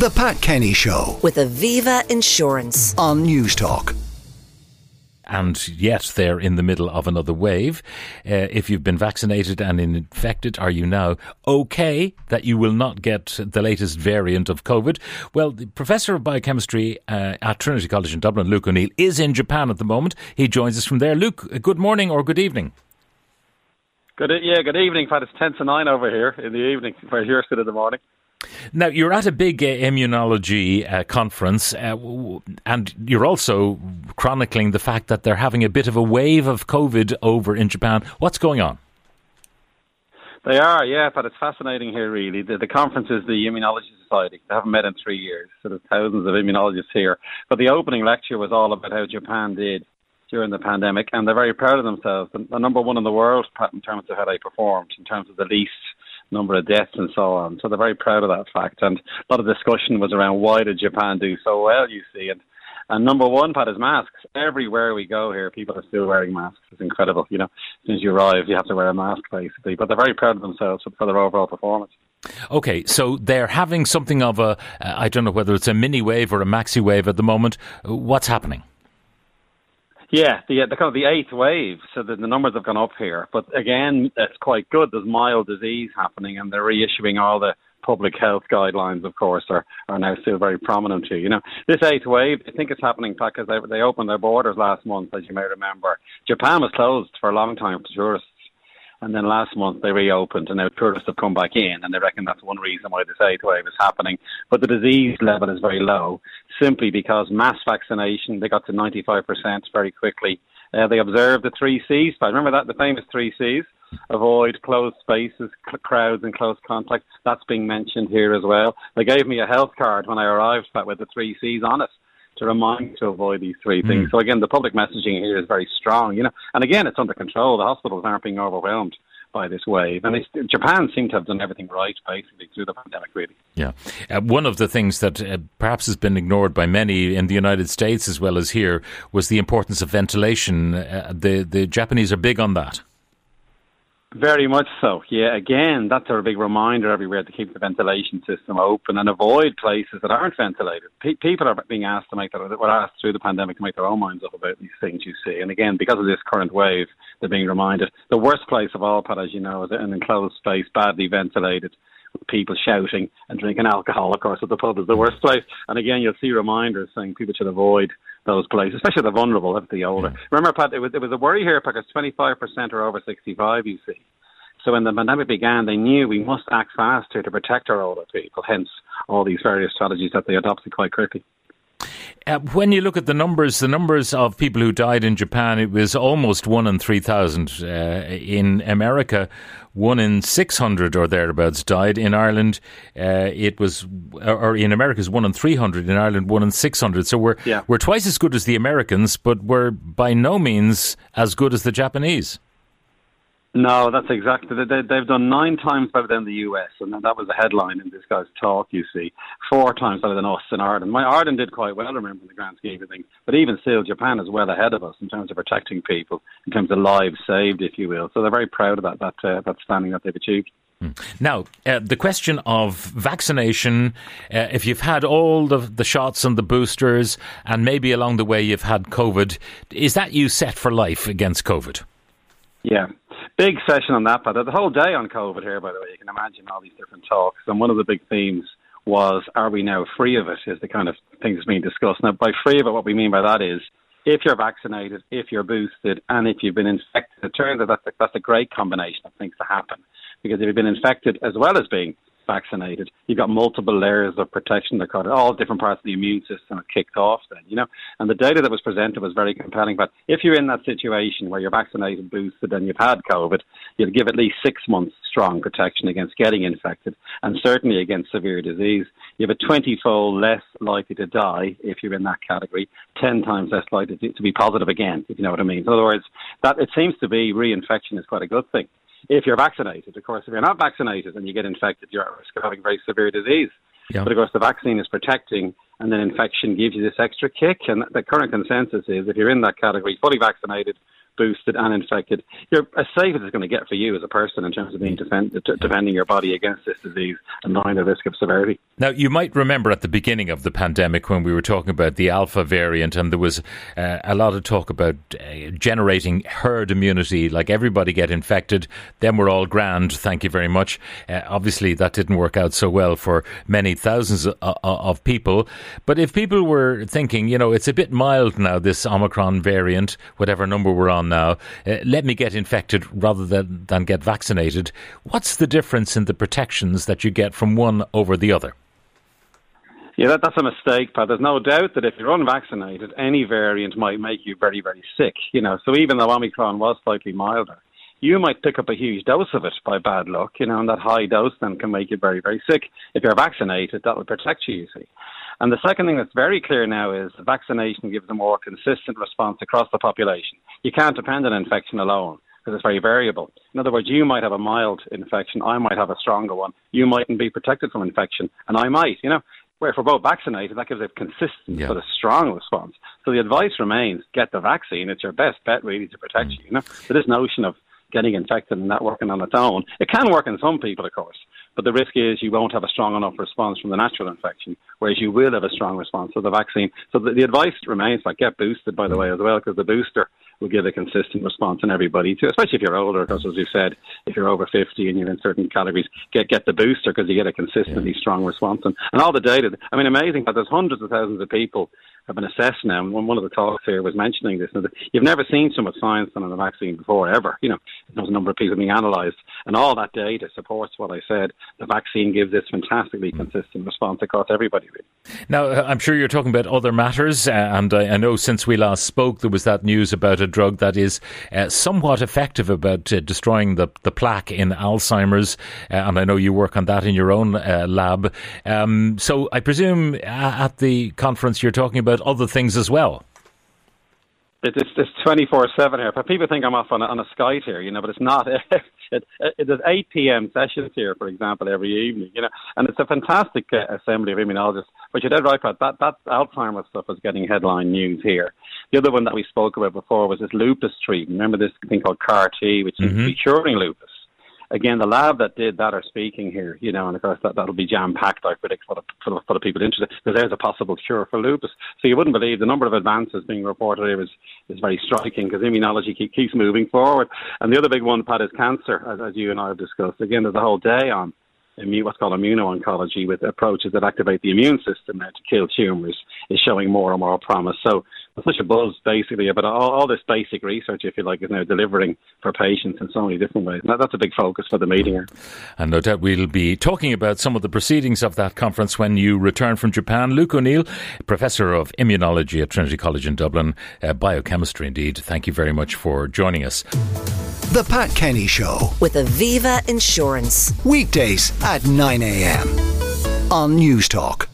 The Pat Kenny Show with Aviva Insurance. on Newstalk. and yet they're in the middle of another wave. Uh, if you've been vaccinated and infected, are you now okay that you will not get the latest variant of COVID? Well, the professor of biochemistry uh, at Trinity College in Dublin, Luke O'Neill, is in Japan at the moment. He joins us from there. Luke, uh, good morning or good evening. Good, e- yeah, good evening, Pat. It's ten to nine over here in the evening, where you're still in the morning. Now, you're at a big uh, immunology uh, conference, uh, and you're also chronicling the fact that they're having a bit of a wave of COVID over in Japan. What's going on? They are, yeah, but it's fascinating here, really. The, the conference is the Immunology Society. They haven't met in three years, so there's thousands of immunologists here. But the opening lecture was all about how Japan did during the pandemic, and they're very proud of themselves. The, the number one in the world, in terms of how they performed, in terms of the least number of deaths and so on. So they're very proud of that fact. And a lot of discussion was around why did Japan do so well, you see. And and number one, Pat, is masks. Everywhere we go here, people are still wearing masks. It's incredible. You know, as soon as you arrive, you have to wear a mask, basically. But they're very proud of themselves for their overall performance. Okay, so they're having something of a, uh, don't know whether it's a mini wave or a maxi wave at the moment. What's happening? Yeah, the the kind of the eighth wave. So the, the numbers have gone up here, but again, it's quite good. There's mild disease happening, and they're reissuing all the public health guidelines. Of course, are are now still very prominent here. You know, this eighth wave. I think it's happening because they they opened their borders last month, as you may remember. Japan was closed for a long time for tourists. And then last month they reopened, and now tourists have come back in, and they reckon that's one reason why this eighth wave is happening. But the disease level is very low, simply because mass vaccination they got to 95% very quickly. Uh, they observed the three C's. But remember that the famous three C's: avoid closed spaces, cl- crowds, and close contact. That's being mentioned here as well. They gave me a health card when I arrived, with the three C's on it to remind to avoid these three things. So again, the public messaging here is very strong, you know. And again, it's under control. The hospitals aren't being overwhelmed by this wave, and Japan seems to have done everything right basically through the pandemic. Really, Yeah. Uh, one of the things that uh, perhaps has been ignored by many in the United States as well as here was the importance of ventilation. Uh, the, the Japanese are big on that. Very much so. Yeah, again, that's a big reminder everywhere to keep the ventilation system open and avoid places that aren't ventilated. Pe- people are being asked to make their, were asked through the pandemic to make their own minds up about these things. You see, and again, because of this current wave, they're being reminded. The worst place of all, Pat, as you know, is an enclosed space, badly ventilated. with People shouting and drinking alcohol, of course, at the pub is the worst place. And again, you'll see reminders saying people should avoid those places, especially the vulnerable, if the older. Remember, Pat, it was, it was a worry here because 25% are over 65, you see. So when the pandemic began, they knew we must act faster to protect our older people, hence all these various strategies that they adopted quite quickly. Uh, when you look at the numbers, the numbers of people who died in Japan, it was almost one in 3,000. Uh, in America, one in 600 or thereabouts died. In Ireland, uh, it was, or in America, it's one in 300. In Ireland, one in 600. So we're, Yeah. we're twice as good as the Americans, but we're by no means as good as the Japanese. No, that's exactly. They, they've done nine times better than the US, and that was the headline in this guy's talk. You see, four times better than us in Ireland. My Ireland did quite well, remember, in the grand scheme of things. But even still, Japan is well ahead of us in terms of protecting people, in terms of lives saved, if you will. So they're very proud of that that uh, that standing that they've achieved. Now, uh, the question of vaccination, uh, if you've had all the, the shots and the boosters, and maybe along the way you've had COVID, is that you set for life against COVID? Yeah. Big session on that, but the whole day on COVID here, by the way. You can imagine all these different talks. And one of the big themes was, are we now free of it, is the kind of thing that's being discussed. Now, by free of it, what we mean by that is, if you're vaccinated, if you're boosted, and if you've been infected, it turns out that's a, that's a great combination of things to happen. Because if you've been infected as well as being vaccinated, you've got multiple layers of protection that got all different parts of the immune system are kicked off then, you know. And the data that was presented was very compelling. But if you're in that situation where you're vaccinated, boosted, and you've had COVID, you'll give at least six months strong protection against getting infected and certainly against severe disease. You have a 20 fold less likely to die if you're in that category, 10 times less likely to be positive again, if you know what I mean. In other words, that it seems to be reinfection is quite a good thing if you're vaccinated. Of course, if you're not vaccinated and you get infected, you're at risk of having very severe disease. Yeah. But of course, the vaccine is protecting, and then infection gives you this extra kick. And the current consensus is if you're in that category, fully vaccinated, boosted and infected, you're as safe as it's going to get for you as a person in terms of being defend, defending your body against this disease and knowing the risk of severity. Now, you might remember at the beginning of the pandemic when we were talking about the alpha variant, and there was uh, a lot of talk about uh, generating herd immunity, like everybody get infected, then we're all grand. Thank you very much. Uh, obviously, that didn't work out so well for many thousands of, of people. But if people were thinking, you know, it's a bit mild now, this Omicron variant, whatever number we're on now, uh, let me get infected rather than, than get vaccinated. What's the difference in the protections that you get from one over the other? Yeah, that, that's a mistake, Pat. There's no doubt that if you're unvaccinated, any variant might make you very, very sick. You know, so even though Omicron was slightly milder, you might pick up a huge dose of it by bad luck, you know, and that high dose then can make you very, very sick. If you're vaccinated, that would protect you, you see. And the second thing that's very clear now is vaccination gives a more consistent response across the population. You can't depend on infection alone because it's very variable. In other words, you might have a mild infection, I might have a stronger one. You mightn't be protected from infection, and I might, you know. Where if we're both vaccinated, that gives a consistent yeah. but a strong response. So the advice remains: get the vaccine. It's your best bet, really, to protect mm. you. You know, so this notion of getting infected and that working on its own. It can work in some people, of course, but the risk is you won't have a strong enough response from the natural infection, whereas you will have a strong response to the vaccine. So the, the advice remains like get boosted, by the way, as well, because the booster will give a consistent response in everybody too, especially if you're older, because as you said, if you're over 50 and you're in certain categories, get get the booster because you get a consistently yeah. strong response. And, and all the data, I mean, amazing that there's hundreds of thousands of people have been assessed now. And one of the talks here was mentioning this. You've never seen so much science done on a vaccine before, ever. You know, there's a number of people being analysed, and all that data supports what I said. The vaccine gives this fantastically consistent response across everybody. Now, uh, I'm sure you're talking about other matters, uh, and I, know since we last spoke, there was that news about a drug that is uh, somewhat effective about uh, destroying the, the plaque in Alzheimer's, uh, and I know you work on that in your own uh, lab. Um, so I presume at the conference you're talking about other things as well. It's it's twenty four seven here. But people think I'm off on a, on a Skype here, you know, but it's not. it, it, there's eight p.m. sessions here, for example, every evening, you know, and it's a fantastic uh, assembly of immunologists. But you're dead right, Pat. That that Alzheimer's stuff is getting headline news here. The other one that we spoke about before was this lupus treatment. Remember this thing called CAR T, which mm-hmm. is curing lupus again, the lab that did that are speaking here, you know, and of course that, that'll be jam packed, I predict, for the, for the, for the people interested, because there's a possible cure for lupus. So you wouldn't believe the number of advances being reported here is, is very striking because immunology keep, keeps moving forward. And the other big one, Pat, is cancer, as, as you and I have discussed. Again, there's a whole day on what's called immuno-oncology with approaches that activate the immune system to kill tumours is showing more and more promise. So such a buzz basically about all, all, this basic research, if you like, is now delivering for patients in so many different ways. And that's a big focus for the meeting here. And no doubt we'll be talking about some of the proceedings of that conference when you return from Japan. Luke O'Neill, Professor of Immunology at Trinity College in Dublin, uh, biochemistry indeed. Thank you very much for joining us. The Pat Kenny Show with Aviva Insurance. Weekdays at 9 a.m. on Newstalk.